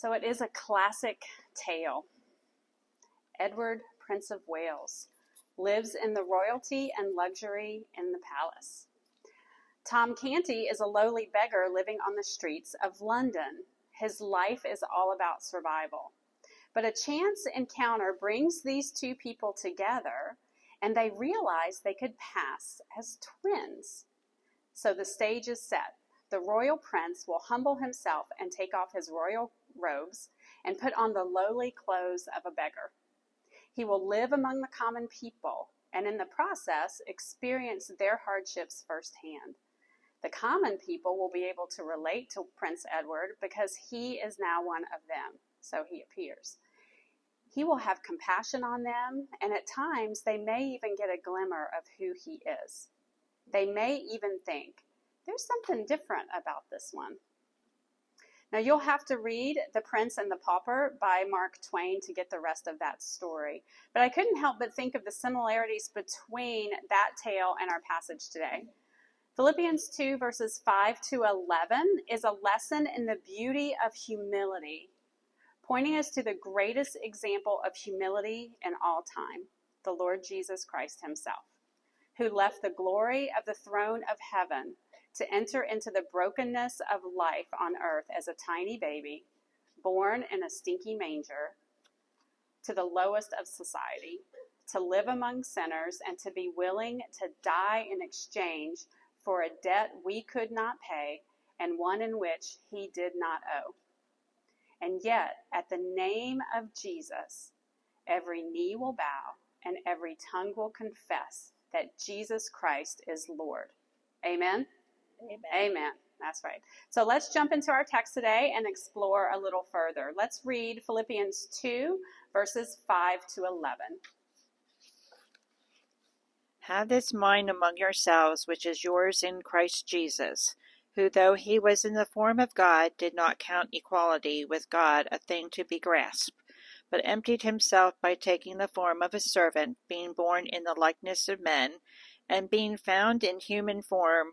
So it is a classic tale. Edward, Prince of Wales, lives in the royalty and luxury in the palace. Tom Canty is a lowly beggar living on the streets of London. His life is all about survival. But a chance encounter brings these two people together, and they realize they could pass as twins. So the stage is set. The royal prince will humble himself and take off his royal robes and put on the lowly clothes of a beggar. He will live among the common people and in the process experience their hardships firsthand. The common people will be able to relate to Prince Edward because he is now one of them, so he appears. He will have compassion on them, and at times they may even get a glimmer of who he is. They may even think, there's something different about this one. Now, you'll have to read The Prince and the Pauper by Mark Twain to get the rest of that story. But I couldn't help but think of the similarities between that tale and our passage today. Philippians 2, verses 5 to 11, is a lesson in the beauty of humility, pointing us to the greatest example of humility in all time, the Lord Jesus Christ Himself, who left the glory of the throne of heaven to enter into the brokenness of life on earth as a tiny baby, born in a stinky manger, to the lowest of society, to live among sinners, and to be willing to die in exchange for a debt we could not pay and one in which he did not owe. And yet, at the name of Jesus, every knee will bow and every tongue will confess that Jesus Christ is Lord. Amen. Amen. Amen. That's right. So let's jump into our text today and explore a little further. Let's read Philippians 2, verses 5 to 11. Have this mind among yourselves, which is yours in Christ Jesus, who, though he was in the form of God, did not count equality with God a thing to be grasped, but emptied himself by taking the form of a servant, being born in the likeness of men, and being found in human form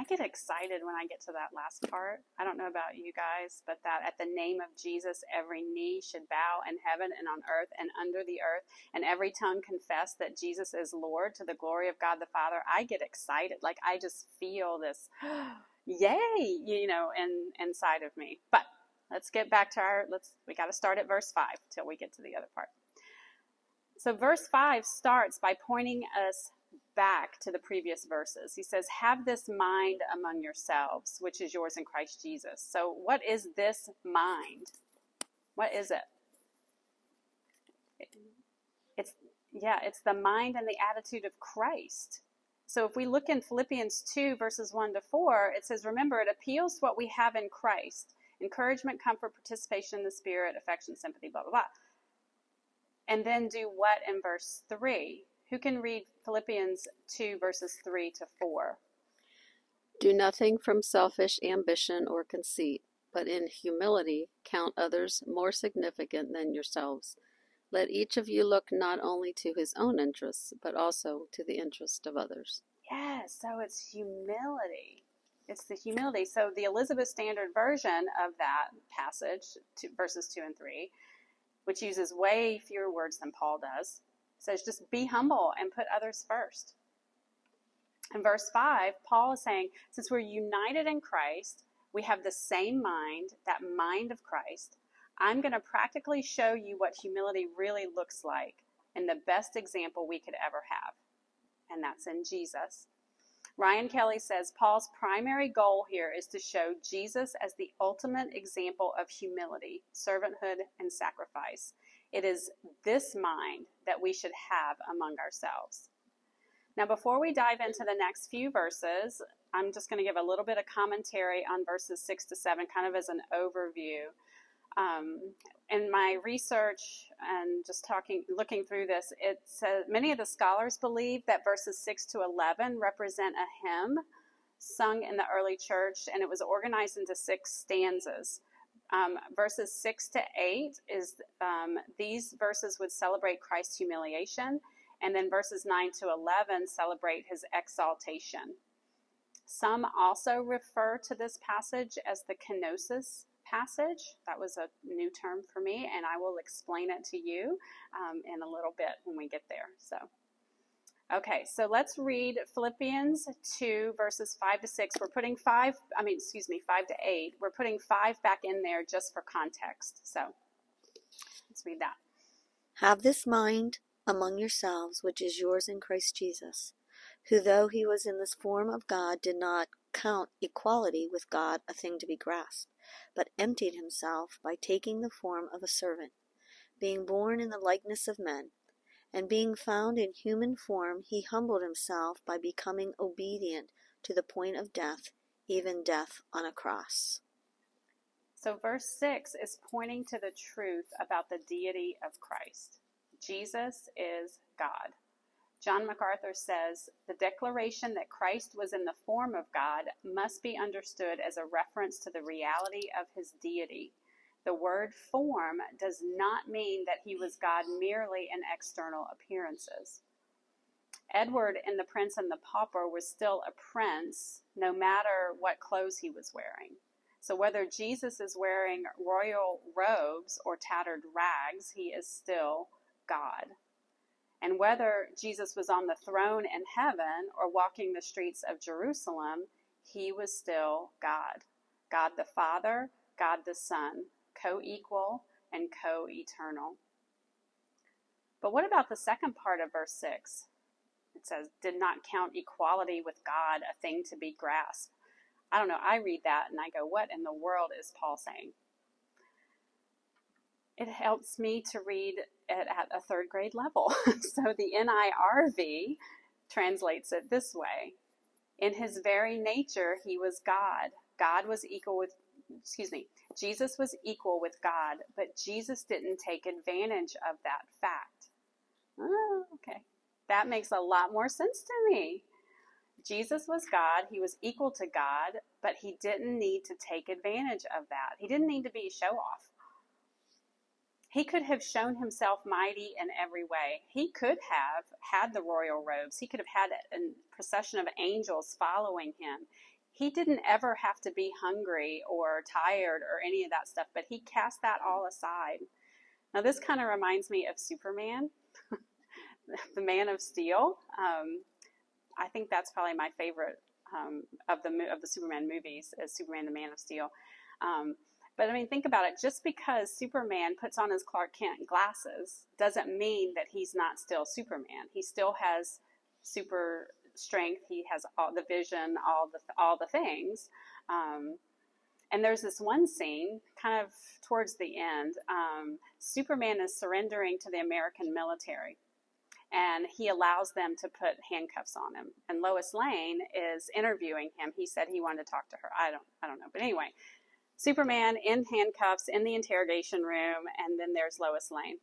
I get excited when I get to that last part. I don't know about you guys, but that at the name of Jesus, every knee should bow in heaven and on earth and under the earth, and every tongue confess that Jesus is Lord to the glory of God the Father. I get excited. Like I just feel this, yay, you know, in, inside of me. But let's get back to our, let's, we got to start at verse 5 till we get to the other part. So verse 5 starts by pointing us back to the previous verses. He says, Have this mind among yourselves, which is yours in Christ Jesus. So, what is this mind? What is it? It's, yeah, it's the mind and the attitude of Christ. So, if we look in Philippians 2, verses 1 to 4, it says, Remember, it appeals to what we have in Christ encouragement, comfort, participation in the Spirit, affection, sympathy, blah, blah, blah. And then do what in verse 3? Who can read Philippians 2, verses 3 to 4? Do nothing from selfish ambition or conceit, but in humility count others more significant than yourselves. Let each of you look not only to his own interests, but also to the interest of others. Yes, so it's humility. It's the humility. So the Elizabeth Standard Version of that passage, verses 2 and 3, which uses way fewer words than Paul does, says just be humble and put others first. In verse 5, Paul is saying, since we're united in Christ, we have the same mind, that mind of Christ. I'm going to practically show you what humility really looks like in the best example we could ever have, and that's in Jesus. Ryan Kelly says Paul's primary goal here is to show Jesus as the ultimate example of humility, servanthood, and sacrifice. It is this mind that we should have among ourselves. Now, before we dive into the next few verses, I'm just going to give a little bit of commentary on verses 6 to 7, kind of as an overview. Um, in my research and just talking, looking through this, it says many of the scholars believe that verses 6 to 11 represent a hymn sung in the early church, and it was organized into six stanzas. Um, verses 6 to 8 is um, these verses would celebrate Christ's humiliation, and then verses 9 to 11 celebrate his exaltation. Some also refer to this passage as the kenosis passage. That was a new term for me, and I will explain it to you um, in a little bit when we get there. So, okay, so let's read Philippians 2, verses 5 to 6. We're putting 5, I mean, excuse me, 5 to 8. We're putting 5 back in there just for context. So, let's read that. Have this mind among yourselves, which is yours in Christ Jesus, who, though he was in this form of God, did not count equality with God a thing to be grasped but emptied himself by taking the form of a servant, being born in the likeness of men. And being found in human form, he humbled himself by becoming obedient to the point of death, even death on a cross. So, verse 6 is pointing to the truth about the deity of Christ. Jesus is God. John MacArthur says the declaration that Christ was in the form of God must be understood as a reference to the reality of his deity. The word form does not mean that he was God merely in external appearances. Edward in The Prince and the Pauper was still a prince no matter what clothes he was wearing. So whether Jesus is wearing royal robes or tattered rags, he is still God. And whether Jesus was on the throne in heaven or walking the streets of Jerusalem, he was still God. God the Father, God the Son, co equal and co eternal. But what about the second part of verse 6? It says, did not count equality with God a thing to be grasped. I don't know. I read that and I go, what in the world is Paul saying? it helps me to read it at a third grade level. so the NIRV translates it this way In his very nature, he was God. God was equal with, excuse me, Jesus was equal with God, but Jesus didn't take advantage of that fact. Oh, okay. That makes a lot more sense to me. Jesus was God, he was equal to God, but he didn't need to take advantage of that. He didn't need to be show off. He could have shown himself mighty in every way. He could have had the royal robes. He could have had a procession of angels following him. He didn't ever have to be hungry or tired or any of that stuff, but he cast that all aside. Now, this kind of reminds me of Superman, the Man of Steel. Um, I think that's probably my favorite um, of the of the Superman movies, is Superman, the Man of Steel. Um, but I mean, think about it. Just because Superman puts on his Clark Kent glasses doesn't mean that he's not still Superman. He still has super strength. He has all the vision, all the all the things. Um, and there's this one scene, kind of towards the end. Um, Superman is surrendering to the American military, and he allows them to put handcuffs on him. And Lois Lane is interviewing him. He said he wanted to talk to her. I don't, I don't know, but anyway, Superman in handcuffs in the interrogation room, and then there's Lois Lane.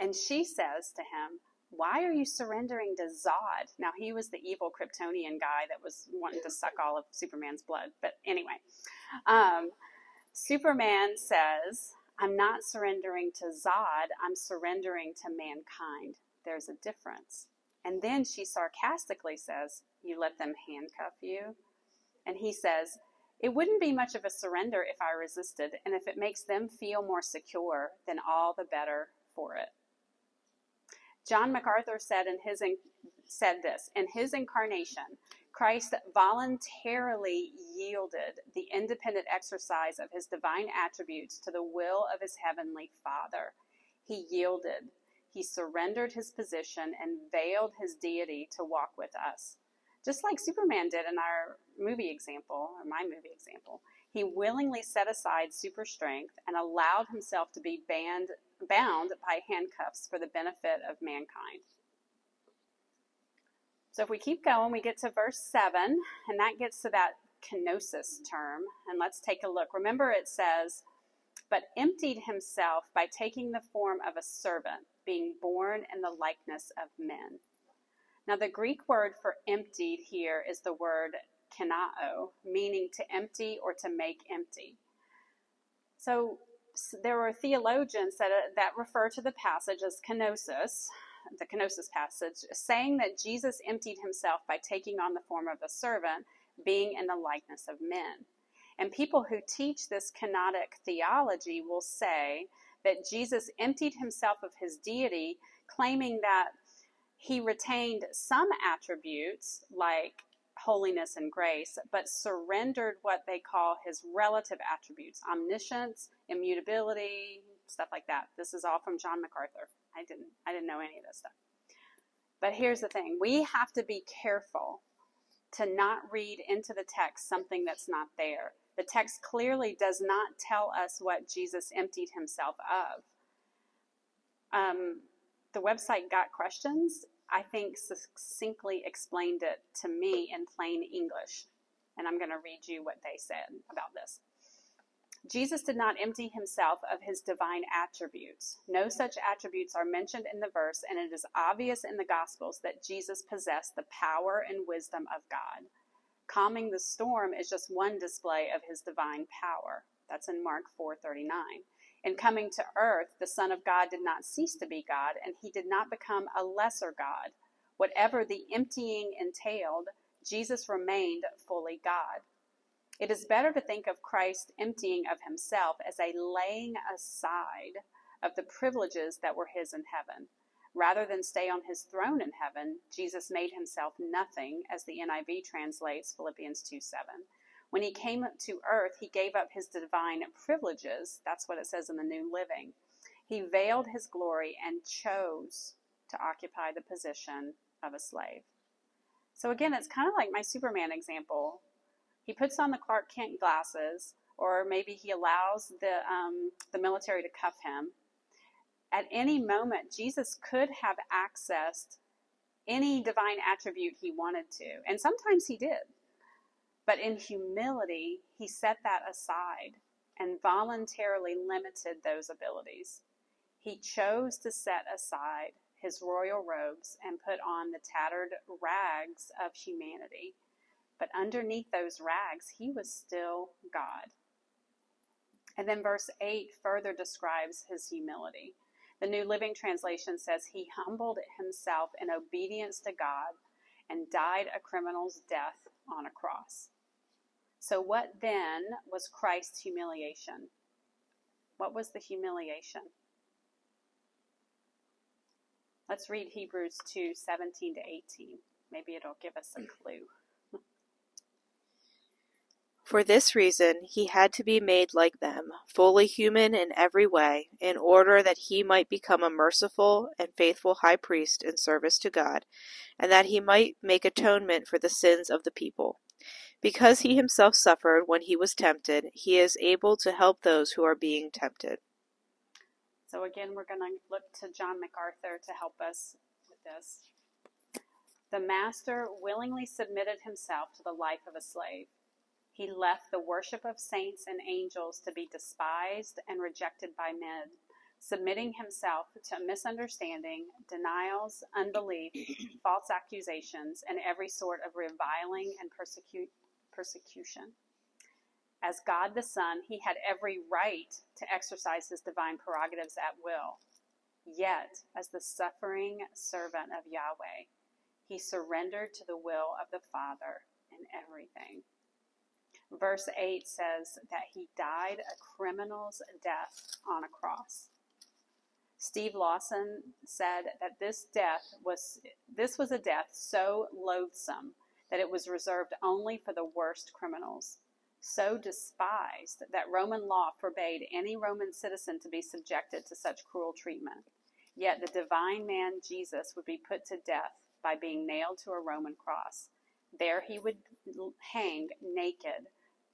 And she says to him, Why are you surrendering to Zod? Now, he was the evil Kryptonian guy that was wanting to suck all of Superman's blood. But anyway, um, Superman says, I'm not surrendering to Zod, I'm surrendering to mankind. There's a difference. And then she sarcastically says, You let them handcuff you? And he says, it wouldn't be much of a surrender if I resisted, and if it makes them feel more secure, then all the better for it. John MacArthur said in his said this in his incarnation, Christ voluntarily yielded the independent exercise of his divine attributes to the will of his heavenly Father. He yielded, he surrendered his position and veiled his deity to walk with us just like Superman did in our movie example, or my movie example. He willingly set aside super strength and allowed himself to be banned, bound by handcuffs for the benefit of mankind. So if we keep going, we get to verse 7, and that gets to that kenosis term. And let's take a look. Remember, it says but emptied himself by taking the form of a servant, being born in the likeness of men. Now, the Greek word for emptied here is the word kenao, meaning to empty or to make empty. So, there are theologians that, uh, that refer to the passage as kenosis, the kenosis passage, saying that Jesus emptied himself by taking on the form of a servant, being in the likeness of men. And people who teach this kenotic theology will say that Jesus emptied himself of his deity, claiming that he retained some attributes like holiness and grace, but surrendered what they call his relative attributes omniscience, immutability, stuff like that. This is all from John MacArthur. I didn't I didn't know any of this stuff. But here's the thing, we have to be careful to not read into the text something that's not there. The text clearly does not tell us what Jesus emptied himself of. Um, the website Got Questions, I think, succinctly explained it to me in plain English. And I'm going to read you what they said about this. Jesus did not empty himself of his divine attributes. No such attributes are mentioned in the verse, and it is obvious in the Gospels that Jesus possessed the power and wisdom of God. Calming the storm is just one display of his divine power. That's in Mark 4:39. In coming to earth, the Son of God did not cease to be God, and he did not become a lesser God. Whatever the emptying entailed, Jesus remained fully God. It is better to think of Christ emptying of himself as a laying aside of the privileges that were his in heaven. Rather than stay on his throne in heaven, Jesus made himself nothing, as the NIV translates Philippians 2 7. When he came to earth, he gave up his divine privileges. That's what it says in the New Living. He veiled his glory and chose to occupy the position of a slave. So, again, it's kind of like my Superman example. He puts on the Clark Kent glasses, or maybe he allows the, um, the military to cuff him at any moment, Jesus could have accessed any divine attribute he wanted to. And sometimes he did. But in humility, he set that aside and voluntarily limited those abilities. He chose to set aside his royal robes and put on the tattered rags of humanity. But underneath those rags, he was still God. And then verse 8 further describes his humility. The New Living Translation says, He humbled himself in obedience to God and died a criminal's death on a cross. So, what then was Christ's humiliation? What was the humiliation? Let's read Hebrews 2 17 to 18. Maybe it'll give us a clue. For this reason he had to be made like them, fully human in every way, in order that he might become a merciful and faithful high priest in service to God, and that he might make atonement for the sins of the people. Because he himself suffered when he was tempted, he is able to help those who are being tempted. So, again, we're going to look to John MacArthur to help us with this. The master willingly submitted himself to the life of a slave. He left the worship of saints and angels to be despised and rejected by men, submitting himself to misunderstanding, denials, unbelief, false accusations, and every sort of reviling and persecution. As God the Son, he had every right to exercise his divine prerogatives at will. Yet, as the suffering servant of Yahweh, he surrendered to the will of the Father in everything. Verse 8 says that he died a criminal's death on a cross. Steve Lawson said that this death was this was a death so loathsome that it was reserved only for the worst criminals, so despised that Roman law forbade any Roman citizen to be subjected to such cruel treatment. Yet the divine man Jesus would be put to death by being nailed to a Roman cross. There he would hang naked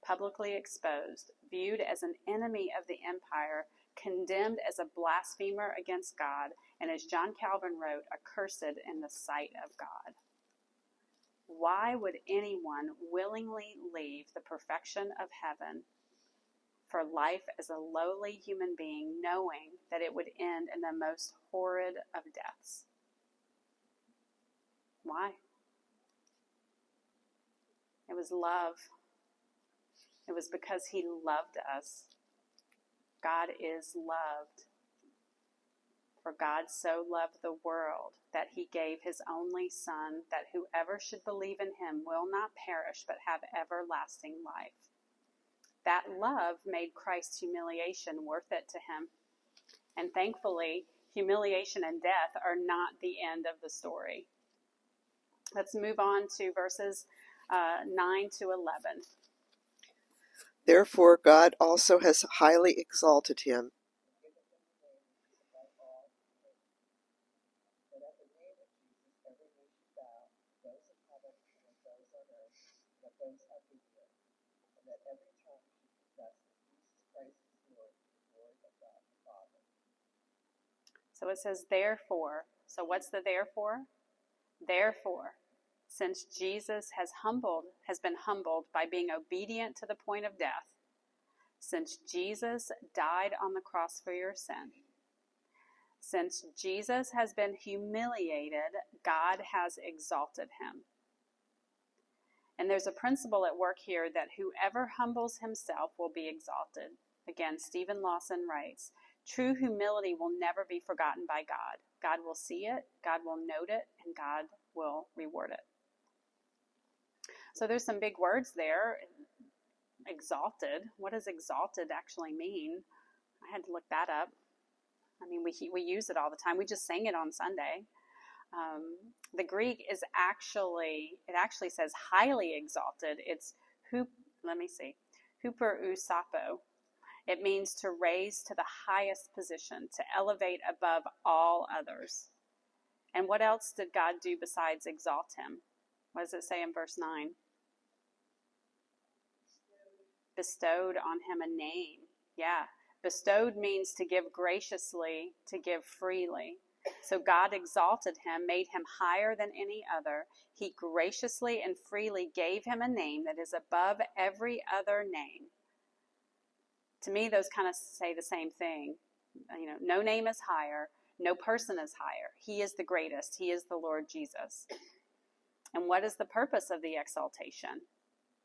publicly exposed, viewed as an enemy of the empire, condemned as a blasphemer against God, and as John Calvin wrote, accursed in the sight of God. Why would anyone willingly leave the perfection of heaven for life as a lowly human being, knowing that it would end in the most horrid of deaths. Why? It was love. It was because he loved us. God is loved. For God so loved the world that he gave his only Son, that whoever should believe in him will not perish but have everlasting life. That love made Christ's humiliation worth it to him. And thankfully, humiliation and death are not the end of the story. Let's move on to verses uh, 9 to 11. Therefore, God also has highly exalted him So it says, therefore. So what's the therefore? Therefore, since Jesus has humbled, has been humbled by being obedient to the point of death, since Jesus died on the cross for your sin, since Jesus has been humiliated, God has exalted him. And there's a principle at work here that whoever humbles himself will be exalted. Again, Stephen Lawson writes True humility will never be forgotten by God. God will see it, God will note it, and God will reward it. So there's some big words there. Exalted. What does exalted actually mean? I had to look that up. I mean, we we use it all the time. We just sang it on Sunday. Um, the Greek is actually it actually says highly exalted. It's hup. Let me see, huper usapo. It means to raise to the highest position, to elevate above all others. And what else did God do besides exalt him? What does it say in verse 9? Bestowed on him a name. Yeah. Bestowed means to give graciously, to give freely. So God exalted him, made him higher than any other. He graciously and freely gave him a name that is above every other name to me, those kind of say the same thing. You know, no name is higher, no person is higher. He is the greatest. He is the Lord Jesus. And what is the purpose of the exaltation?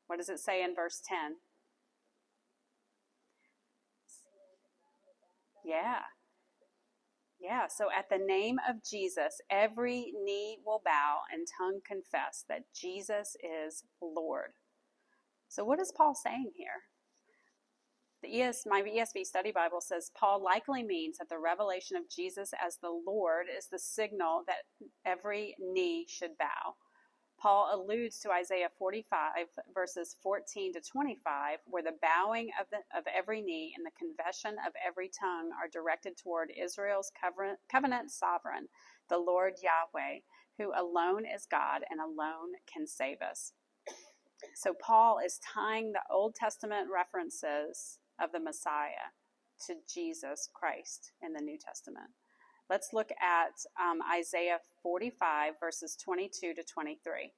What does it say in verse 10? Yeah. Yeah, so at the name of Jesus, every knee will bow and tongue confess that Jesus is Lord. So, what is Paul saying here? The ES, my ESV study Bible says Paul likely means that the revelation of Jesus as the Lord is the signal that every knee should bow. Paul alludes to Isaiah 45 verses 14 to 25, where the bowing of, the, of every knee and the confession of every tongue are directed toward Israel's covenant, covenant sovereign, the Lord Yahweh, who alone is God and alone can save us. So Paul is tying the Old Testament references of the Messiah to Jesus Christ in the New Testament. Let's look at um, Isaiah 45, verses 22 to 23.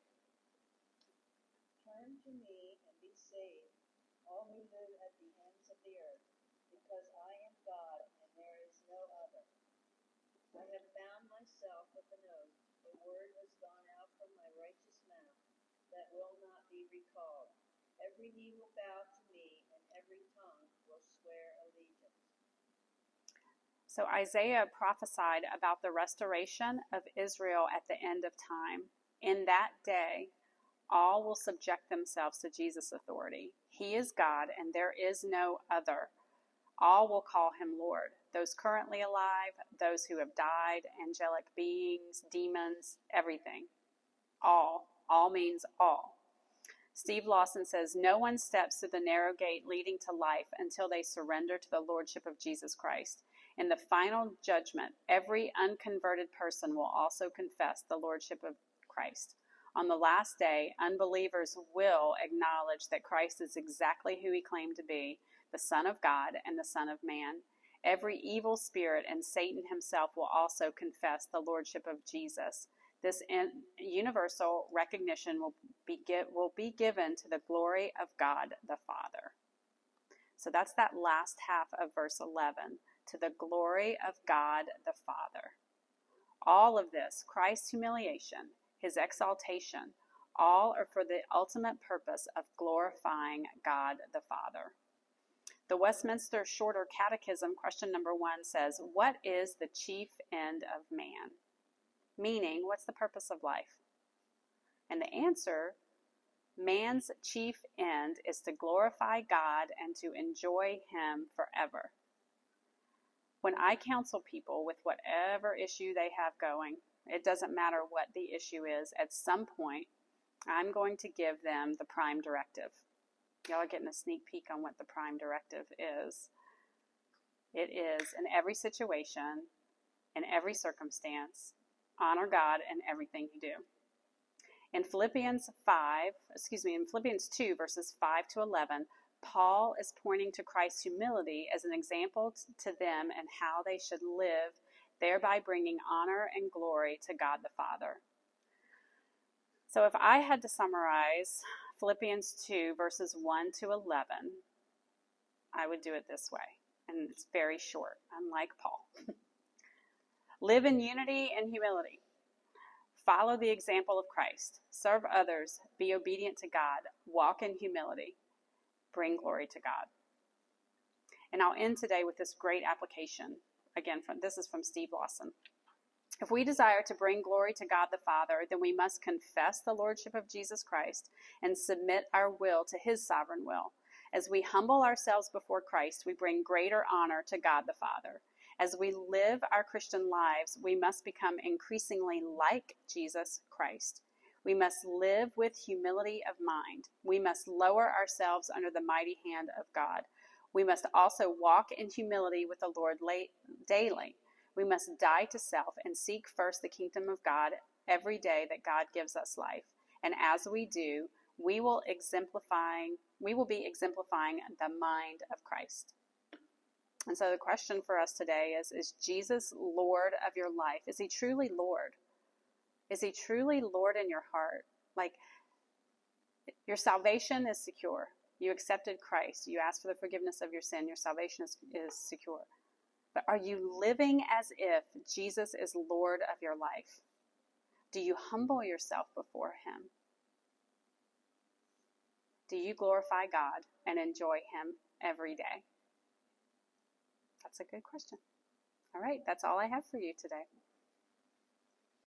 Turn to me and be saved, all who live at the ends of the earth, because I am God and there is no other. I have bound myself with word has gone out from my righteous mouth that will not be recalled. Every knee will bow to me, and every tongue swear allegiance. So Isaiah prophesied about the restoration of Israel at the end of time. In that day, all will subject themselves to Jesus' authority. He is God, and there is no other. All will call him Lord. Those currently alive, those who have died, angelic beings, demons, everything. All. All means all. Steve Lawson says, No one steps through the narrow gate leading to life until they surrender to the Lordship of Jesus Christ. In the final judgment, every unconverted person will also confess the Lordship of Christ. On the last day, unbelievers will acknowledge that Christ is exactly who he claimed to be the Son of God and the Son of Man. Every evil spirit and Satan himself will also confess the Lordship of Jesus. This universal recognition will be, will be given to the glory of God the Father. So that's that last half of verse 11 to the glory of God the Father. All of this, Christ's humiliation, his exaltation, all are for the ultimate purpose of glorifying God the Father. The Westminster Shorter Catechism, question number one says, What is the chief end of man? Meaning, what's the purpose of life? And the answer man's chief end is to glorify God and to enjoy Him forever. When I counsel people with whatever issue they have going, it doesn't matter what the issue is, at some point, I'm going to give them the prime directive. Y'all are getting a sneak peek on what the prime directive is. It is in every situation, in every circumstance, honor God in everything you do. In Philippians 5, excuse me, in Philippians 2, verses 5 to 11, Paul is pointing to Christ's humility as an example to them and how they should live, thereby bringing honor and glory to God the Father. So if I had to summarize Philippians 2, verses 1 to 11, I would do it this way. And it's very short, unlike Paul. Live in unity and humility. Follow the example of Christ. Serve others. Be obedient to God. Walk in humility. Bring glory to God. And I'll end today with this great application. Again, from, this is from Steve Lawson. If we desire to bring glory to God the Father, then we must confess the Lordship of Jesus Christ and submit our will to His sovereign will. As we humble ourselves before Christ, we bring greater honor to God the Father. As we live our Christian lives, we must become increasingly like Jesus Christ. We must live with humility of mind. We must lower ourselves under the mighty hand of God. We must also walk in humility with the Lord daily. We must die to self and seek first the kingdom of God every day that God gives us life. And as we do, we will exemplifying we will be exemplifying the mind of Christ. And so the question for us today is Is Jesus Lord of your life? Is he truly Lord? Is he truly Lord in your heart? Like your salvation is secure. You accepted Christ. You asked for the forgiveness of your sin. Your salvation is, is secure. But are you living as if Jesus is Lord of your life? Do you humble yourself before Him? Do you glorify God and enjoy Him every day? That's a good question. All right, that's all I have for you today.